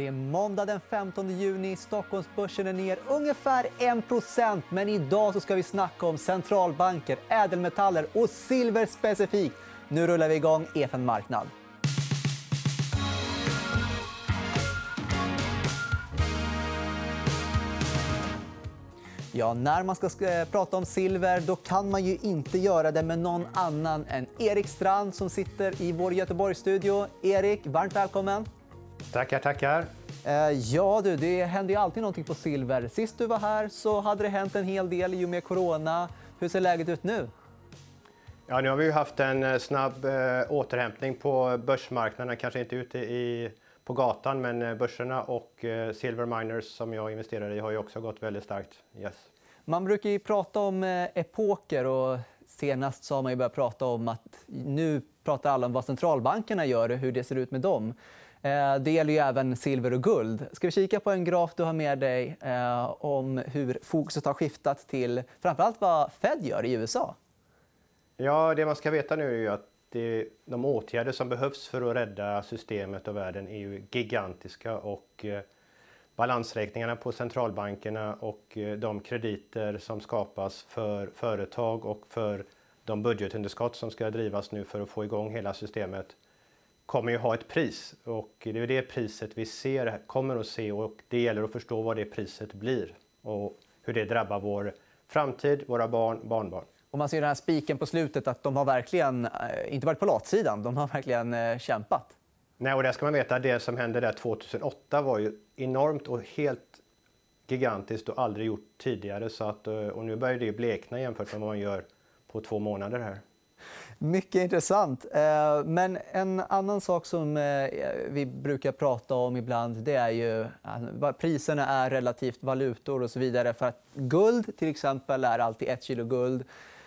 Det är måndag den 15 juni. Stockholmsbörsen är ner ungefär 1 Men idag så ska vi snacka om centralbanker, ädelmetaller och silver specifikt. Nu rullar vi igång EFN Marknad. Ja, när man ska eh, prata om silver då kan man ju inte göra det med någon annan än Erik Strand som sitter i vår Göteborgsstudio. Erik, varmt välkommen. Tackar, tackar. Eh, ja, du, det händer ju alltid någonting på silver. Sist du var här så hade det hänt en hel del i och med corona. Hur ser läget ut nu? Ja, nu har vi haft en eh, snabb återhämtning på börsmarknaden. Kanske inte ute i, på gatan, men börserna och Silver Miners som jag investerar i har ju också gått väldigt starkt. Yes. Man brukar ju prata om epoker och senast så har man ju börjat prata om att nu pratar alla om vad centralbankerna gör och hur det ser ut med dem. Eh, det gäller ju även silver och guld. Ska vi kika på en graf du har med dig eh, om hur fokuset har skiftat till framför allt vad Fed gör i USA? Ja, det man ska veta nu är ju att det, de åtgärder som behövs för att rädda systemet och världen är ju gigantiska. Och, eh, balansräkningarna på centralbankerna och de krediter som skapas för företag och för de budgetunderskott som ska drivas nu för att få igång hela systemet kommer ju ha ett pris och det är det priset vi ser, kommer att se och det gäller att förstå vad det priset blir och hur det drabbar vår framtid, våra barn, barnbarn. Och man ser den här spiken på slutet att de har verkligen eh, inte varit på latsidan, de har verkligen eh, kämpat. Nej, och det ska man veta, det som hände där 2008 var ju enormt och helt gigantiskt och aldrig gjort tidigare. Så att, eh, och nu börjar det blekna jämfört med vad man gör på två månader här. Mycket intressant. Eh, men en annan sak som eh, vi brukar prata om ibland det är ju att priserna är relativt valutor och så vidare. För att guld till exempel är alltid ett kilo guld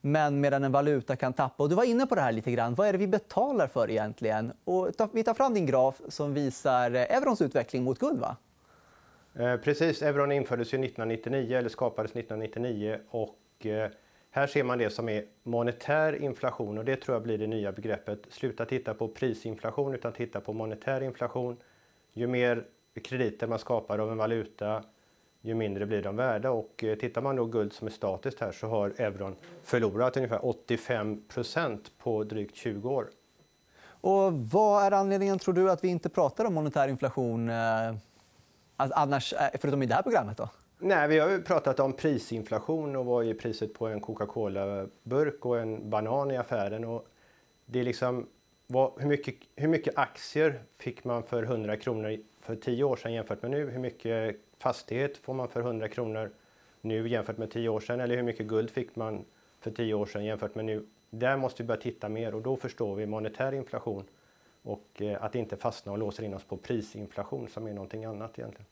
men medan en valuta kan tappa. Och du var inne på det här lite grann. Vad är det vi betalar för egentligen? Och vi tar fram din graf som visar eurons utveckling mot guld. Va? Eh, precis. Euron infördes 1999, eller skapades 1999. Och här ser man det som är monetär inflation och det tror jag blir det nya begreppet. Sluta titta på prisinflation utan titta på monetär inflation. Ju mer krediter man skapar av en valuta, ju mindre blir de värda. Och eh, tittar man då guld som är statiskt här så har euron förlorat ungefär 85% på drygt 20 år. Och vad är anledningen, tror du, att vi inte pratar om monetär inflation eh, annars, eh, förutom i det här programmet? Då? Nej, vi har ju pratat om prisinflation och vad är priset på en Coca-Cola-burk och en banan i affären. Och det är liksom, vad, hur, mycket, hur mycket aktier fick man för 100 kronor för 10 år sedan jämfört med nu? Hur mycket fastighet får man för 100 kronor nu jämfört med 10 år sedan? Eller hur mycket guld fick man för 10 år sedan jämfört med nu? Där måste vi börja titta mer och då förstår vi monetär inflation och eh, att inte fastna och låsa in oss på prisinflation som är någonting annat egentligen.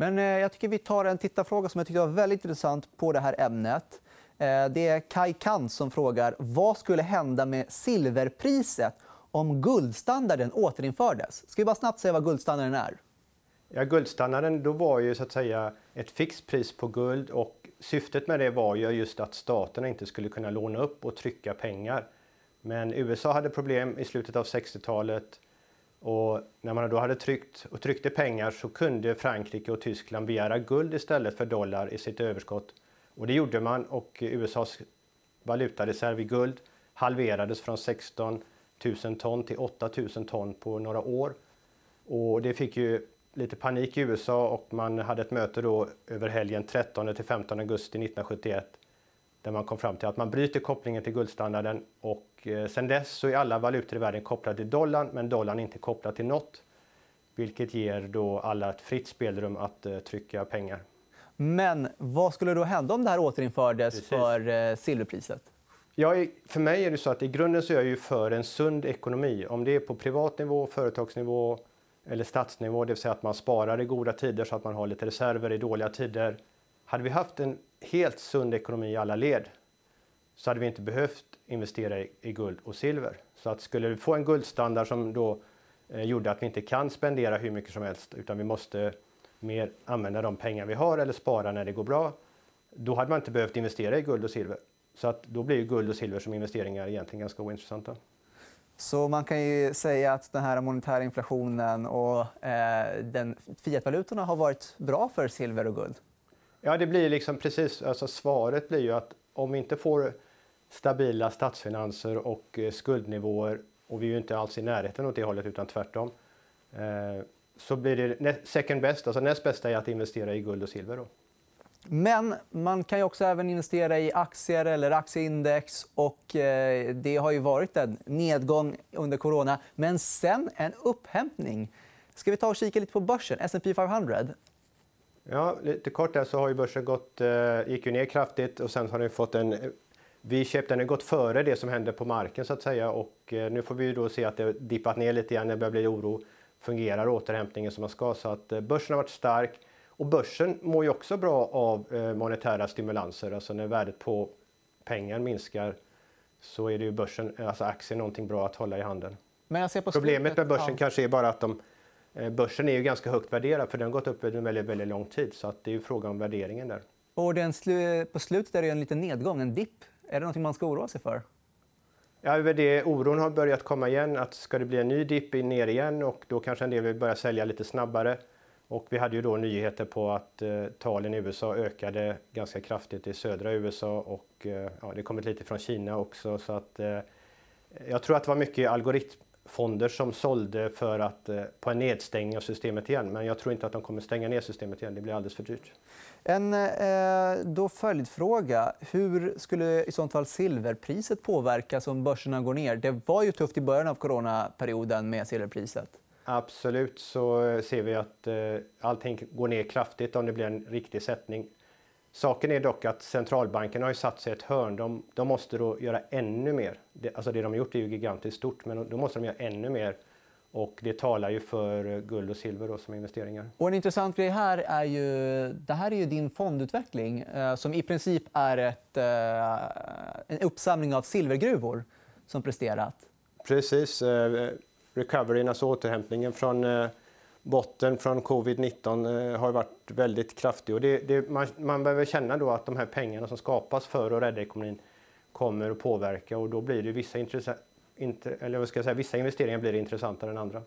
Men eh, jag tycker vi tar en tittarfråga som jag tyckte var väldigt intressant på det här ämnet. Eh, det är Kai Kant som frågar vad skulle hända med silverpriset om guldstandarden återinfördes. Ska vi bara snabbt säga vad guldstandarden är? Ja, guldstandarden då var ju så att säga ett fixt pris på guld och syftet med det var ju just att staterna inte skulle kunna låna upp och trycka pengar. Men USA hade problem i slutet av 60-talet och när man då hade tryckt och tryckte pengar så kunde Frankrike och Tyskland begära guld istället för dollar i sitt överskott. Och det gjorde man och USAs valutareserv i guld halverades från 16 000 ton till 8 000 ton på några år. Och det fick ju lite panik i USA och man hade ett möte då över helgen 13 till 15 augusti 1971 där man kom fram till att man bryter kopplingen till guldstandarden och eh, sen dess så är alla valutor i världen kopplade till dollarn men dollarn är inte kopplad till något. Vilket ger då alla ett fritt spelrum att uh, trycka pengar. Men vad skulle då hända om det här återinfördes Precis. för uh, silverpriset? Ja, för mig är det så att i grunden så är jag ju för en sund ekonomi. Om det är på privat nivå, företagsnivå eller statsnivå, det vill säga att man sparar i goda tider så att man har lite reserver i dåliga tider. Hade vi haft en helt sund ekonomi i alla led så hade vi inte behövt investera i, i guld och silver. Så att skulle vi få en guldstandard som då eh, gjorde att vi inte kan spendera hur mycket som helst utan vi måste mer använda de pengar vi har eller spara när det går bra. Då hade man inte behövt investera i guld och silver. Så att då blir guld och silver som investeringar egentligen ganska ointressanta. Så man kan ju säga att den här monetära inflationen och eh, den fiatvalutorna har varit bra för silver och guld. Ja, det blir liksom precis. Alltså svaret blir ju att om vi inte får stabila statsfinanser och eh, skuldnivåer och vi är ju inte alls i närheten åt det hållet utan tvärtom. Eh, så blir det second best, alltså näst bästa är att investera i guld och silver. Då. Men man kan ju också även investera i aktier eller aktieindex. Och eh, det har ju varit en nedgång under corona, men sen en upphämtning. Ska vi ta och kika lite på börsen? S&P 500. Ja, lite kort där så har ju börsen gått, eh, gick ju ner kraftigt och sen har den fått en V-shape. Den har gått före det som hände på marken så att säga och eh, nu får vi då se att det dippat ner lite igen. Det börjar bli oro. Fungerar återhämtningen som man ska så att börsen har varit stark. Och börsen mår ju också bra av eh, monetära stimulanser. Alltså när värdet på pengar minskar så är det ju börsen, alltså aktier någonting bra att hålla i handen. Problemet med börsen ja. kanske är bara att de, eh, börsen är ju ganska högt värderad för den har gått upp under väldigt, väldigt lång tid. Så att det är ju fråga om värderingen där. Och den slu på slutet är det en liten nedgång, en dipp. Är det något man ska oroa sig för? Ja, det, oron har börjat komma igen. Att ska det bli en ny dipp ner igen och då kanske en del vill börja sälja lite snabbare. Och vi hade ju då nyheter på att eh, talen i USA ökade ganska kraftigt i södra USA och eh, ja, det kommit lite från Kina också. Så att, eh, jag tror att det var mycket algoritmfonder som sålde för att, eh, på en nedstängning av systemet igen. Men jag tror inte att de kommer stänga ner systemet igen. Det blir alldeles för dyrt. En eh, då följdfråga. Hur skulle i sånt fall silverpriset påverkas om börserna går ner? Det var ju tufft i början av coronaperioden med silverpriset. Absolut så ser vi att eh, allting går ner kraftigt om det blir en riktig sättning. Saken är dock att centralbanken har ju satt sig ett hörn. De, de måste då göra ännu mer. Det, alltså det de har gjort är ju gigantiskt stort, men då måste de göra ännu mer. Och det talar ju för guld och silver då som investeringar. Och en intressant grej här är ju, det här är ju din fondutveckling eh, som i princip är ett, eh, en uppsamling av silvergruvor som presterat. Precis. Eh, recoveryn, alltså återhämtningen från eh, botten från covid-19 eh, har varit väldigt kraftig. Och det, det, man, man behöver känna då att de här pengarna som skapas för att rädda ekonomin kommer att påverka och då blir det vissa, inter, eller vad ska jag säga, vissa investeringar blir intressantare än andra.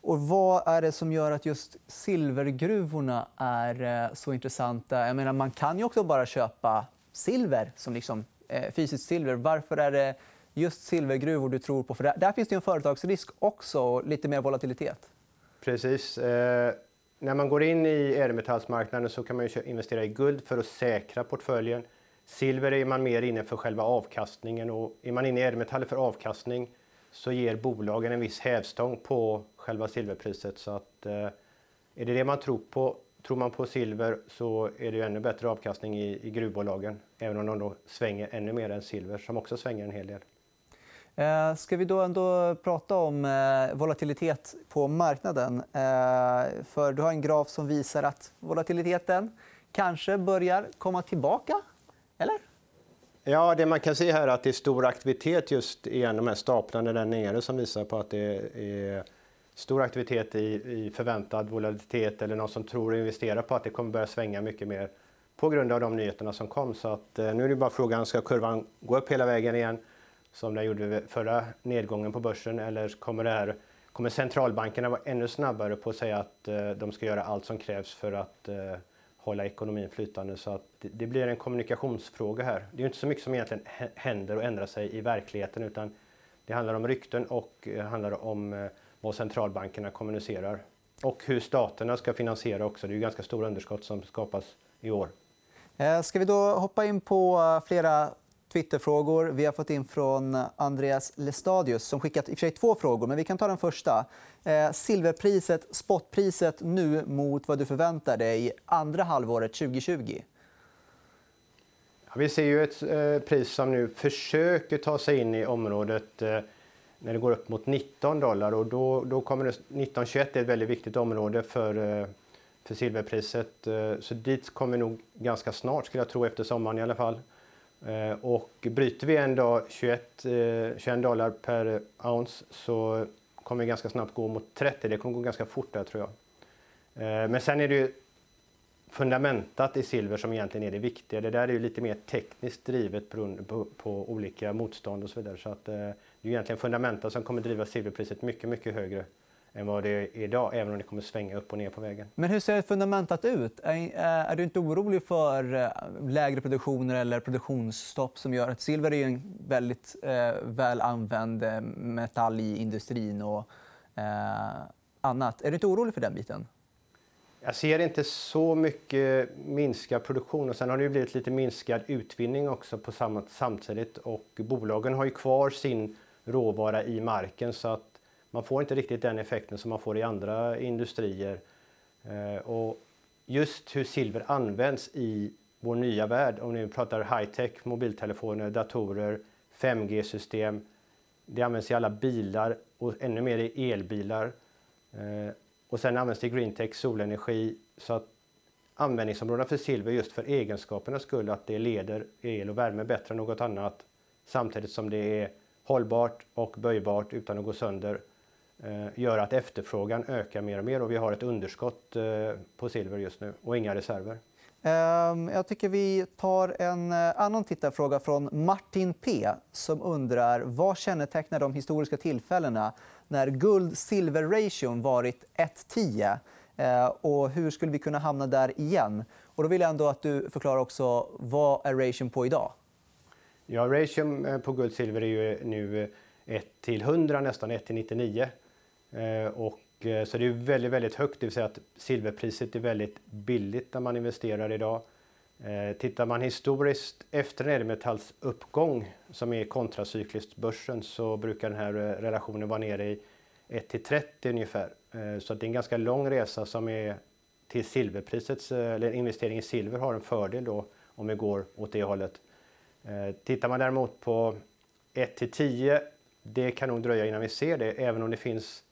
Och vad är det som gör att just silvergruvorna är eh, så intressanta? Jag menar, man kan ju också bara köpa silver, som liksom, eh, fysiskt silver. Varför är det just silvergruvor du tror på? För där, där finns det en företagsrisk också och lite mer volatilitet. Precis. Eh, när man går in i ädelmetallsmarknaden så kan man investera i guld för att säkra portföljen. Silver är man mer inne för själva avkastningen och är man inne i ädelmetaller för avkastning så ger bolagen en viss hävstång på själva silverpriset. Så att, eh, är det det man tror på, tror man på silver så är det ju ännu bättre avkastning i, i gruvbolagen. Även om de då svänger ännu mer än silver som också svänger en hel del. Eh, ska vi då ändå prata om eh, volatilitet på marknaden? Eh, för du har en graf som visar att volatiliteten kanske börjar komma tillbaka, eller? Ja, det man kan se här är att det är stor aktivitet just i de här staplarna där nere som visar på att det är stor aktivitet i, i förväntad volatilitet eller någon som tror och investerar på att det kommer börja svänga mycket mer på grund av de nyheterna som kom. Så att, nu är det bara frågan, ska kurvan gå upp hela vägen igen? Som den gjorde vid förra nedgången på börsen eller kommer, det här, kommer centralbankerna vara ännu snabbare på att säga att eh, de ska göra allt som krävs för att eh, hålla ekonomin flytande så att det, blir en kommunikationsfråga här. Det är inte så mycket som egentligen händer och ändrar sig i verkligheten utan det handlar om rykten och eh, handlar om vad centralbankerna kommunicerar. Och hur staterna ska finansiera också. Det är ju ganska stora underskott som skapas i år. Ska vi då hoppa in på flera Twitterfrågor. Vi har fått in från Andreas Lestadius som skickat i och för sig två frågor. men Vi kan ta den första. Eh, silverpriset, spotpriset nu mot vad du förväntar dig andra halvåret 2020? Ja, vi ser ju ett eh, pris som nu försöker ta sig in i området eh, när det går upp mot 19 dollar. Och då, då kommer det, 1921 är ett väldigt viktigt område för, eh, för silverpriset. Eh, så dit kommer vi nog ganska snart, skulle jag tro, efter sommaren i alla fall. Eh, och bryter vi en dag 21, 21 eh, dollar per ounce så kommer vi ganska snabbt gå mot 30. Det kommer gå ganska fort där tror jag. Eh, men sen är det ju fundamentat i silver som egentligen är det viktiga. Det där är ju lite mer tekniskt drivet beroende på, på olika motstånd och så vidare. Så att, eh, det är egentligen fundamenta som kommer driva silverpriset mycket, mycket högre än vad det är idag, även om det kommer svänga upp och ner på vägen. Men hur ser fundamentat ut? Är, är du inte orolig för eh, lägre produktioner eller produktionsstopp som gör att silver är en väldigt eh, väl använd eh, metall i industrin och eh, annat? Är du inte orolig för den biten? Jag ser inte så mycket minskad produktion och sen har det blivit lite minskad utvinning också på samma, samtidigt och bolagen har ju kvar sin råvara i marken så att man får inte riktigt den effekten som man får i andra industrier. Eh, och just hur silver används i vår nya värld, om ni pratar high-tech, mobiltelefoner, datorer, 5G-system. Det används i alla bilar och ännu mer i elbilar. Eh, och sen används det i greentech, solenergi. Så att användningsområdena för silver just för egenskapernas skull, att det leder el och värme bättre än något annat. Samtidigt som det är hållbart och böjbart utan att gå sönder gör att efterfrågan ökar mer och mer och vi har ett underskott eh, på silver just nu och inga reserver. Ehm, jag tycker vi tar en eh, annan tittarfråga från Martin P som undrar vad kännetecknar de historiska tillfällena när guld-silver-ration varit 1-10 och hur skulle vi kunna hamna där igen? Och då vill jag ändå att du förklarar också vad är ration på idag? Ja, ration på guld-silver är ju nu 1 till 100, nästan 1 till 99. Eh, och, eh, så det är väldigt, väldigt högt, det vill säga att silverpriset är väldigt billigt när man investerar idag. Eh, tittar man historiskt efter en ädelmetallsuppgång som är kontracykliskt börsen så brukar den här relationen vara nere i 1 till 30 ungefär. Så det är en ganska lång resa som är till silverprisets, eller investering i silver har en fördel då om vi går åt det hållet. Tittar man däremot på 1 till 10, det kan nog dröja innan vi ser det, även om det finns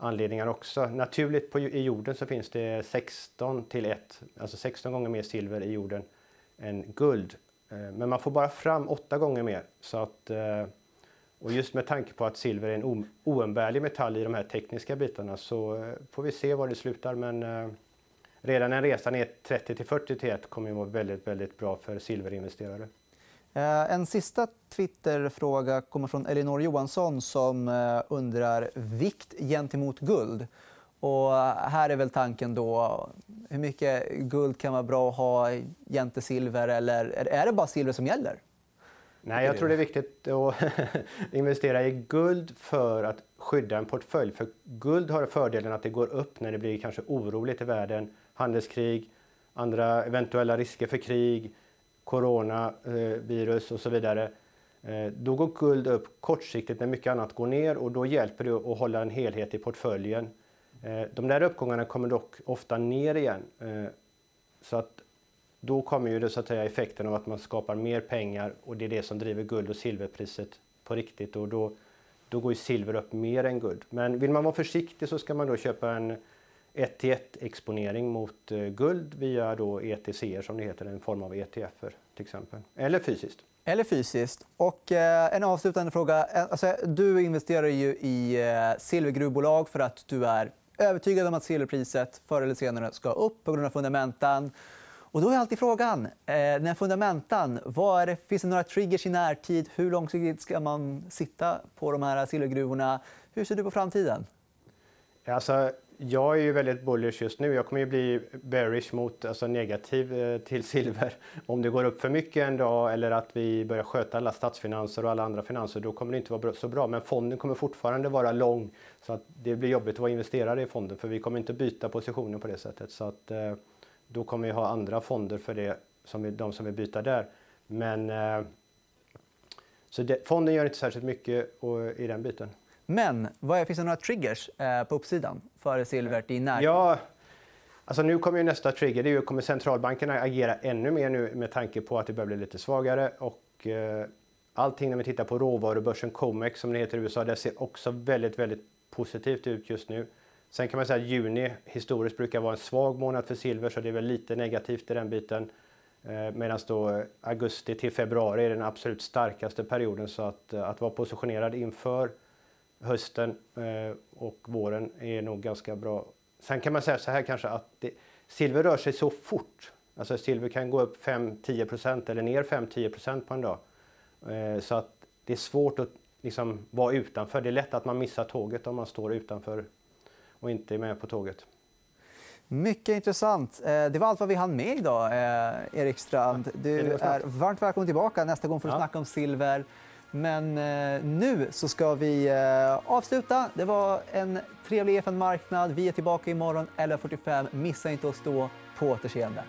anledningar också. Naturligt på, i jorden så finns det 16 till 1, alltså 16 gånger mer silver i jorden än guld. Eh, men man får bara fram 8 gånger mer. Så att, eh, och just med tanke på att silver är en oumbärlig metall i de här tekniska bitarna så eh, får vi se var det slutar. Men redan en resa ner 30 till 40 till 1 kommer att vara väldigt, väldigt bra för silverinvesterare. Eh, en sista Twitterfråga kommer från Elinor Johansson som eh, undrar vikt gentemot guld. Och eh, här är väl tanken då, hur mycket guld kan vara bra att ha jämte silver eller är det bara silver som gäller? Nej, jag tror det är viktigt att investera i guld för att skydda en portfölj. För guld har fördelen att det går upp när det blir kanske oroligt i världen, handelskrig, andra eventuella risker för krig, coronavirus eh, och så vidare. Eh, då går guld upp kortsiktigt när mycket annat går ner och då hjälper det att hålla en helhet i portföljen. Eh, de där uppgångarna kommer dock ofta ner igen. Så att då kommer ju det, så att säga, effekten av att man skapar mer pengar och det är det som driver guld och silverpriset på riktigt. Och då, då går ju silver upp mer än guld. Men vill man vara försiktig så ska man då köpa en 1 till 1 exponering mot eh, guld via då ETC som det heter, en form av ETF till exempel. Eller fysiskt. Eller fysiskt. Och, eh, en avslutande fråga. Eh, alltså, du investerar ju i eh, silvergruvbolag för att du är övertygad om att silverpriset förr eller senare ska upp på grund av fundamentan. Och då är alltid frågan, eh, när fundamentan, vad det, finns det några triggers i närtid? Hur långsiktigt ska man sitta på de här silvergruvorna? Hur ser du på framtiden? Alltså, jag är ju väldigt bullish just nu. Jag kommer ju bli bearish mot, alltså negativ eh, till silver. Om det går upp för mycket en dag eller att vi börjar sköta alla statsfinanser och alla andra finanser, då kommer det inte vara så bra. Men fonden kommer fortfarande vara lång. Så att det blir jobbigt att vara investerare i fonden för vi kommer inte byta positioner på det sättet. Så att, eh, då kommer vi ha andra fonder för det, som vi, de som vill byta där. Men eh, så det, fonden gör inte särskilt mycket i den biten. Men vad är, finns det några triggers eh, på uppsidan före silvret i närtid? Ja, alltså nu kommer ju nästa trigger. Det är ju, kommer centralbankerna agera ännu mer nu med tanke på att det börjar bli lite svagare. Och, eh, allting när vi tittar på råvarubörsen Comex som det heter i USA, det ser också väldigt, väldigt positivt ut just nu. Sen kan man säga att juni historiskt brukar vara en svag månad för silver så det är väl lite negativt i den biten. Eh, Medan då augusti till februari är den absolut starkaste perioden så att, att vara positionerad inför hösten eh, och våren är nog ganska bra. Sen kan man säga så här kanske att det, silver rör sig så fort. Alltså silver kan gå upp 5-10% eller ner 5-10% på en dag. Eh, så att det är svårt att liksom vara utanför. Det är lätt att man missar tåget om man står utanför och inte är med på tåget. Mycket intressant. Eh, det var allt vad vi hann med idag, Erik Strand. Du är varmt välkommen tillbaka. Nästa gång får du ja. snacka om silver. Men eh, nu så ska vi eh, avsluta. Det var en trevlig EFN-marknad. Vi är tillbaka imorgon 11.45. Missa inte oss då. på återseende.